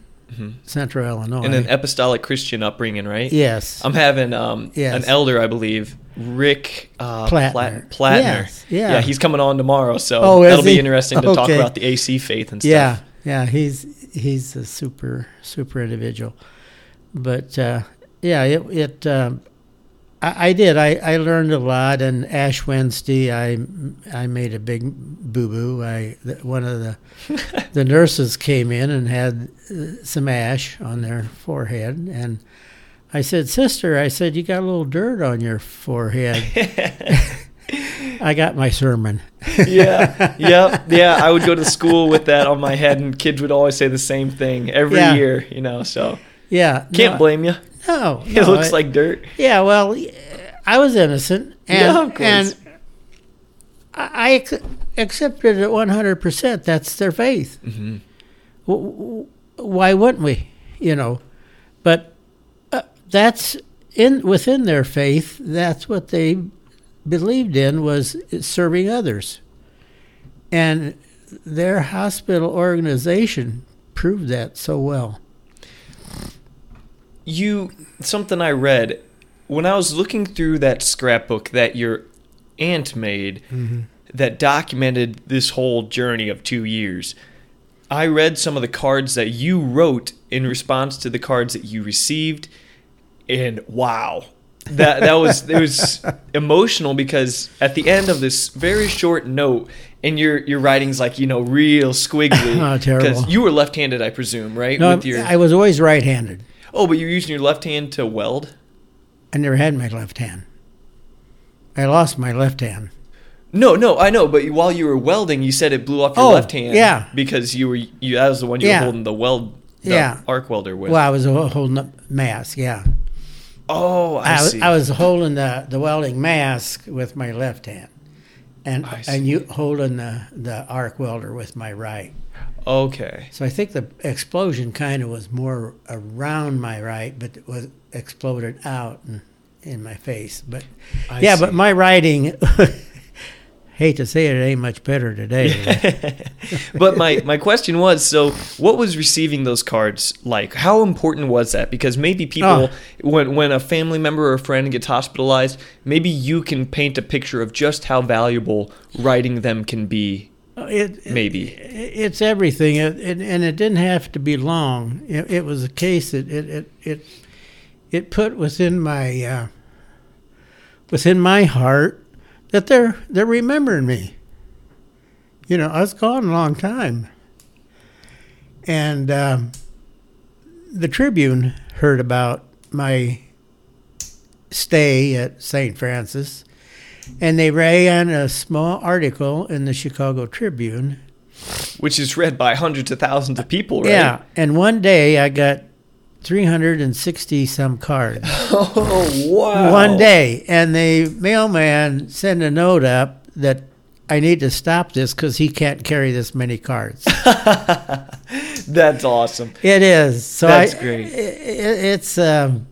Central Illinois. And an apostolic Christian upbringing, right? yes. I'm having um, Yes. an elder, I believe, Rick uh, Plattner. Plat- Plattner. Yes, yeah. he's coming on tomorrow, so oh, that'll be interesting to talk about the AC faith and stuff. yeah, yeah. He's he's a super super individual. But uh, yeah, it it um, I, I did. I, I learned a lot. And Ash Wednesday, I I made a big boo boo. I one of the the nurses came in and had uh, some ash on their forehead, and I said, "Sister," I said, "you got a little dirt on your forehead." I got my sermon. yeah, yeah, yeah. I would go to school with that on my head, and kids would always say the same thing every Yeah. year. You know, so Yeah, can't no, blame you. No, It no, looks like dirt. Yeah, well, I was innocent, and Yeah, of course. and I I ac- accepted it one hundred percent. That's their faith. hmm W- w- Why wouldn't we? You know, but uh, that's in within their faith. That's what they believed in was serving others, and their hospital organization proved that so well. You something I read when I was looking through that scrapbook that your aunt made mm-hmm. that documented this whole journey of two years. I read some of the cards that you wrote in response to the cards that you received, and wow, that that was it was emotional because at the end of this very short note, and your your writing's like you know real squiggly. Oh, terrible. Because you were left-handed, I presume, right? No, With your I was always right-handed. Oh, but you're using your left hand to weld. I never had my left hand. I lost my left hand. No, no, I know. But while you were welding, you said it blew off your Oh, left hand. yeah. because you were you. That was the one you Yeah. were holding the weld, the Yeah. arc welder with. Well, I was holding a mask. Yeah, Oh, I, I, was, see. I was holding the, the welding mask with my left hand, and and you holding the the arc welder with my right. Okay. So I think the explosion kind of was more around my right, but it was exploded out in, in my face. But I yeah, see. but my writing. hate to say it, it ain't much better today. but my my question was so what was receiving those cards like how important was that because maybe people Oh. when when a family member or a friend gets hospitalized maybe you can paint a picture of just how valuable writing them can be It, Maybe. it- it's everything, it, it, and it didn't have to be long. It, it was a case that it it it, it put within my uh, within my heart that they're they're remembering me. You know, I was gone a long time, and um, the Tribune heard about my stay at St. Francis and they ran a small article in the Chicago Tribune. which is read by hundreds of thousands of people right Yeah, and one day I got 360 some cards. oh wow One day, and the mailman sent a note up that I need to stop this because he can't carry this many cards. that's awesome it is. So That's I, great. i- i- it's um,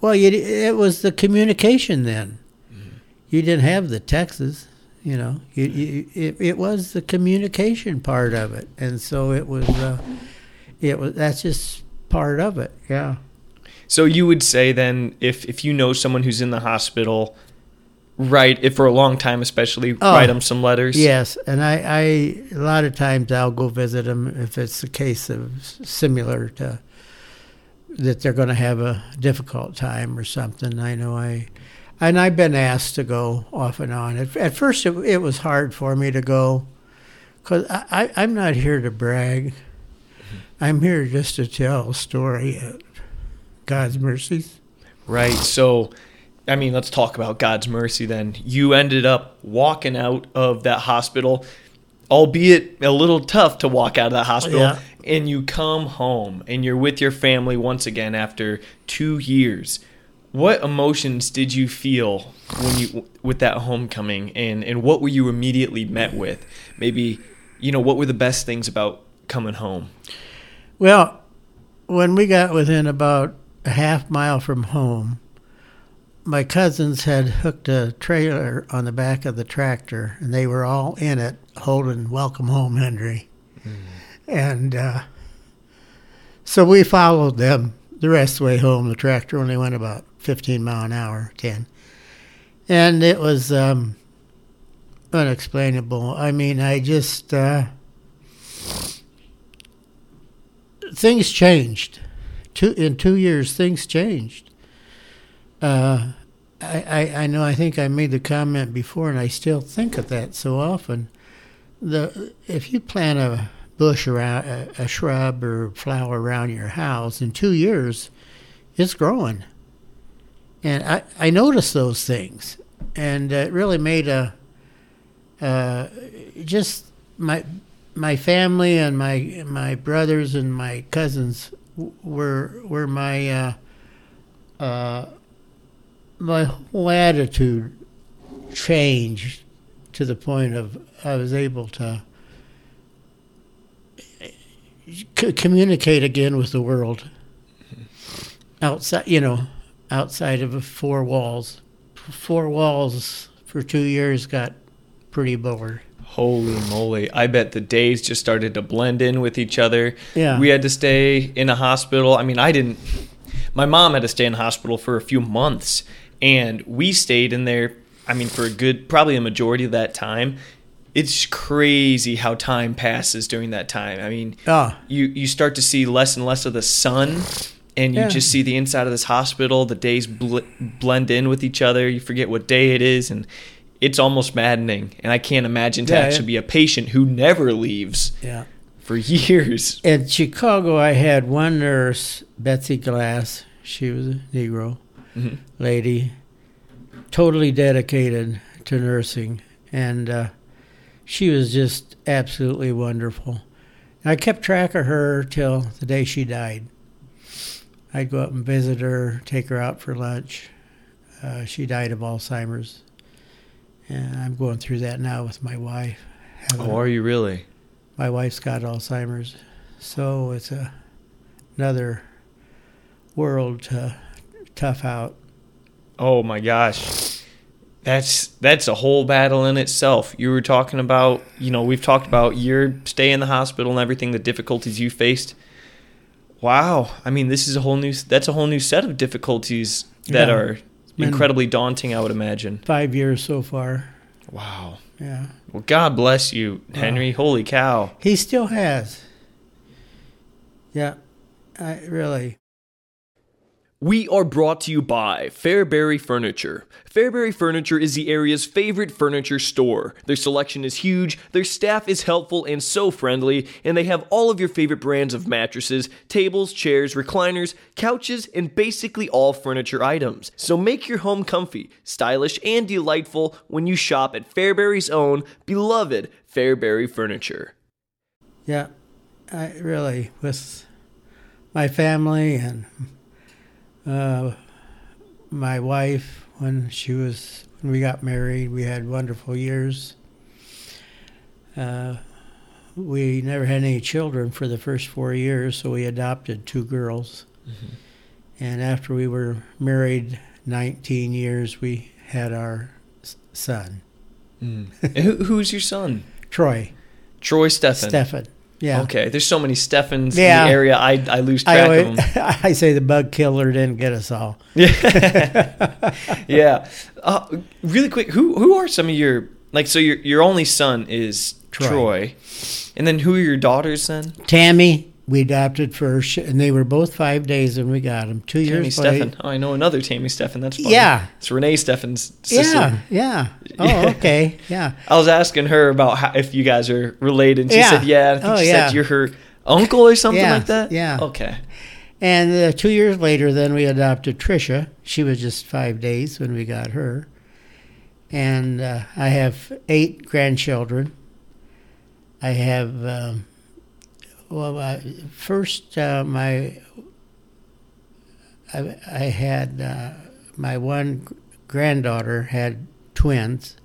well, you, it was the communication then. You didn't have the texts, you know. You, you, it, it was the communication part of it, and so it was. Uh, it was. That's just part of it. Yeah. So you would say then, if if you know someone who's in the hospital, write if for a long time, especially Oh, write them some letters. Yes, and I, I a lot of times I'll go visit them if it's a case of similar to that they're going to have a difficult time or something. I know I, and I've been asked to go off and on. At, at first, it, it was hard for me to go because I'm not here to brag. I'm here just to tell a story of God's mercies. Right. So, I mean, let's talk about God's mercy then. You ended up walking out of that hospital, albeit a little tough to walk out of that hospital, Yeah. and you come home and you're with your family once again after two years. What emotions did you feel when you with that homecoming, and and what were you immediately met with? Maybe, you know, what were the best things about coming home? Well, when we got within about a half mile from home, my cousins had hooked a trailer on the back of the tractor, and they were all in it holding "Welcome Home, Henry." And uh, So we followed them the rest of the way home. The tractor only went about 15 mile an hour, 10. And it was um, unexplainable. I mean, I just. Uh, things changed. Two, in two years, things changed. Uh, I, I, I know I think I made the comment before, and I still think of that so often. The If you plant a bush around a, a shrub or flower around your house in two years it's growing and i i noticed those things and it really made a uh, just my my family and my my brothers and my cousins were were my uh, uh, my whole attitude changed to the point of I was able to c- communicate again with the world. Outside, you know, outside of four walls. Four walls for two years got pretty bored. Holy moly. I bet the days just started to blend in with each other. Yeah. We had to stay in a hospital. I mean, I didn't. My mom had to stay in the hospital for a few months, and we stayed in there, I mean, for a good, probably a majority of that time it's crazy how time passes during that time. I mean, oh. you you start to see less and less of the sun, and you Yeah. just see the inside of this hospital. The days bl- blend in with each other. You forget what day it is, and it's almost maddening. And I can't imagine to Yeah, actually yeah. be a patient who never leaves Yeah. for years. In Chicago, I had one nurse, Betsy Glass. She was a Negro Mhm. lady, totally dedicated to nursing, and uh, she was just absolutely wonderful. I kept track of her till the day she died. I'd go up and visit her, take her out for lunch. Uh, she died of Alzheimer's, and I'm going through that now with my wife. Oh, are you really? my wife's got Alzheimer's, so it's a another world to tough out. Oh my gosh. That's that's a whole battle in itself. You were talking about, you know, we've talked about your stay in the hospital and everything, the difficulties you faced. Wow. I mean, this is a whole new that's a whole new set of difficulties that Yeah. are incredibly daunting, I would imagine. Five years so far. Wow. Yeah, Well, God bless you, Henry. Holy cow. he still has. Yeah, I really. We are brought to you by Fairbury Furniture. Fairbury Furniture is the area's favorite furniture store. Their selection is huge, their staff is helpful and so friendly, and they have all of your favorite brands of mattresses, tables, chairs, recliners, couches, and basically all furniture items. So make your home comfy, stylish, and delightful when you shop at Fairbury's own beloved Fairbury Furniture. Yeah, I really with my family and uh, my wife when she was when we got married. We had wonderful years. Uh, we never had any children for the first four years, so we adopted two girls. And after we were married 19 years, we had our son, And who, who's your son? Troy Troy Steffen. Steffen. Yeah. Okay, there's so many Steffens Yeah. in the area. I, I lose I, track always, of them. I say the bug killer didn't get us all. Yeah, yeah. Uh, really quick, who who are some of your like? So your your only son is Troy, Troy. and then who are your daughters? Then Tammy, we adopted first, and they were both five days when we got them. Two Tammy years Steffen. later. Oh, I know another Tammy Steffen. That's funny. Yeah. it's Renee Steffen's sister. Yeah, yeah. Oh, okay. Yeah. I was asking her about how, if you guys are related. She Yeah. said, "Yeah." I think Oh, she yeah. said you're her uncle or something Yeah, like that. yeah. Okay. And uh, two years later, then we adopted Trisha. She was just five days when we got her. And uh, I have eight grandchildren. I have, um, well, I, first, uh, my, I, I had, uh, my one granddaughter had twins,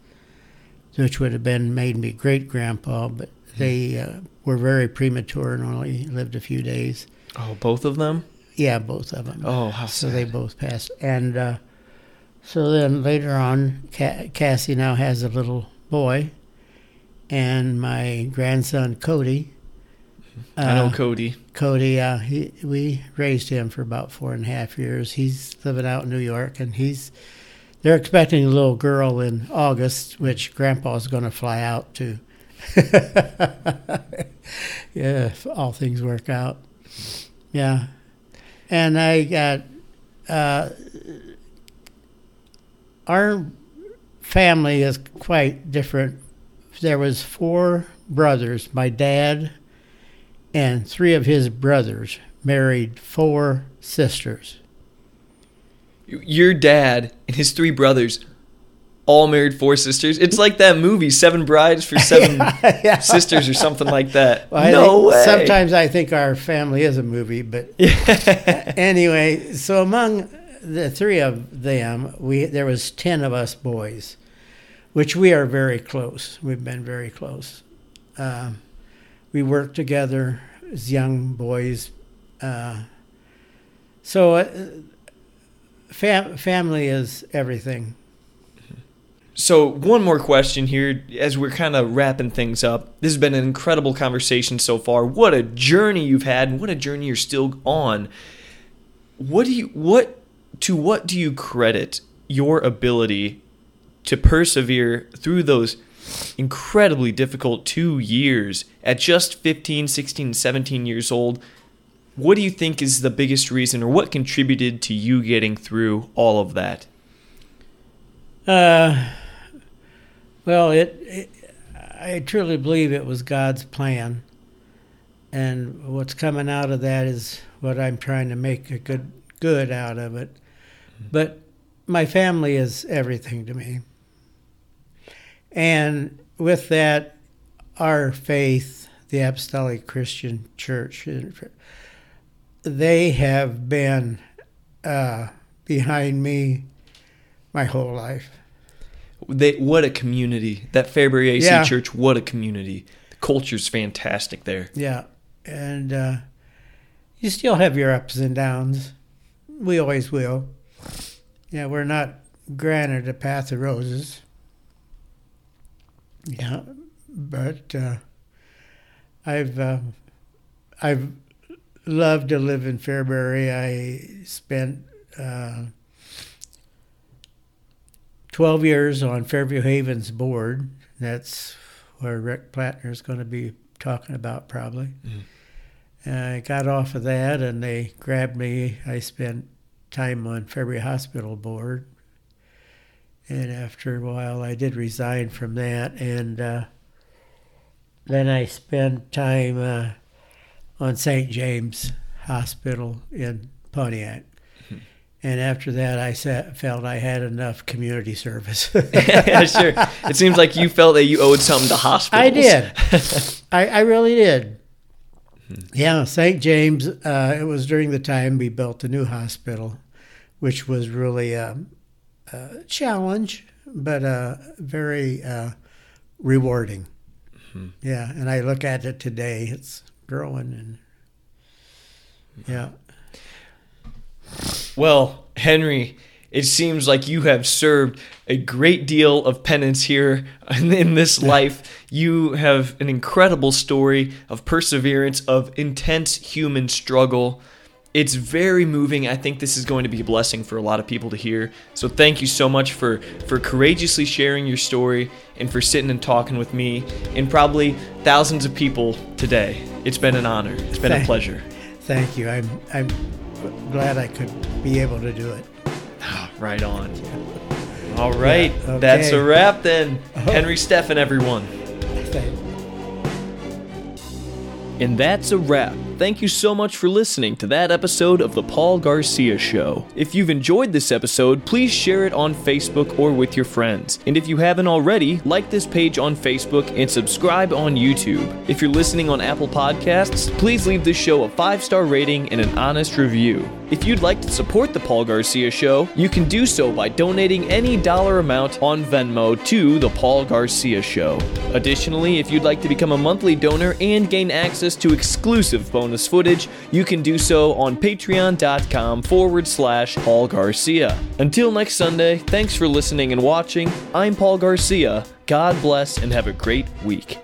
which would have been made me great grandpa, but they uh, were very premature and only lived a few days. Oh, both of them. Yeah, both of them. Oh, how so they both passed. And uh, so then later on, Ca- Cassie now has a little boy, and my grandson Cody I know Uh, Cody. Cody, uh, he, we raised him for about four and a half years. He's living out in New York, and he's they're expecting a little girl in August, which Grandpa's going to fly out to. yeah, if all things work out. Yeah, and I got uh, our family is quite different. There was four brothers. My dad and three of his brothers married four sisters. Your dad and his three brothers all married four sisters. It's like that movie, Seven Brides for Seven Yeah. Sisters, or something like that. Well, no way. Sometimes I think our family is a movie, but anyway, so among the three of them, we there was ten of us boys, which we are very close. We've been very close. Um, we worked together as young boys. Uh, so, uh, fam- family is everything. So, one more question here as we're kind of wrapping things up. This has been an incredible conversation so far. What a journey you've had and what a journey you're still on. What do you what to what do you credit your ability to persevere through those incredibly difficult 2 years at just 15, 16, 17 years old? What do you think is the biggest reason or what contributed to you getting through all of that? Uh, well, it, it. I truly believe it was God's plan, and what's coming out of that is what I'm trying to make a good good out of it. But my family is everything to me, and with that, our faith, the Apostolic Christian Church, they have been uh, behind me my whole life. They, what a community. That Fairbury AC Yeah. Church, what a community. The culture's fantastic there. Yeah, and uh, you still have your ups and downs. We always will. Yeah, we're not granted a path of roses. Yeah, but uh, I've uh, I've loved to live in Fairbury. I spent uh, twelve years on Fairview Havens board. That's where Rick Plattner is going to be talking about probably. I got off of that and they grabbed me. I spent time on Fairbury Hospital Board. And after a while, I did resign from that. And uh, then I spent time uh, on St. James Hospital in Pontiac. And after that, I sa felt I had enough community service. yeah, sure. It seems like you felt that you owed something to hospitals. I did. I, I really did. Yeah, St. James. Uh, it was during the time we built the new hospital, which was really a challenge, but uh, very uh, rewarding. Yeah, and I look at it today; it's growing, and yeah. Well, Henry, it seems like you have served a great deal of penance here in this life. You have an incredible story of perseverance, of intense human struggle. It's very moving. I think this is going to be a blessing for a lot of people to hear. So thank you so much for for courageously sharing your story and for sitting and talking with me and probably thousands of people today. It's been an honor. It's been a pleasure. Thank you. I'm I'm glad I could be able to do it. Ah, right on. All right. Yeah, That's a wrap then. Uh-huh. Henry Steffen, everyone. Thank- And that's a wrap. Thank you so much for listening to that episode of The Paul Garcia Show. If you've enjoyed this episode, please share it on Facebook or with your friends. And if you haven't already, like this page on Facebook and subscribe on YouTube. If you're listening on Apple Podcasts, please leave this show a five star rating and an honest review. If you'd like to support The Paul Garcia Show, you can do so by donating any dollar amount on Venmo to The Paul Garcia Show. Additionally, if you'd like to become a monthly donor and gain access to exclusive bonus footage, you can do so on patreon.com forward slash Paul Garcia. Until next Sunday, thanks for listening and watching. I'm Paul Garcia. God bless and have a great week.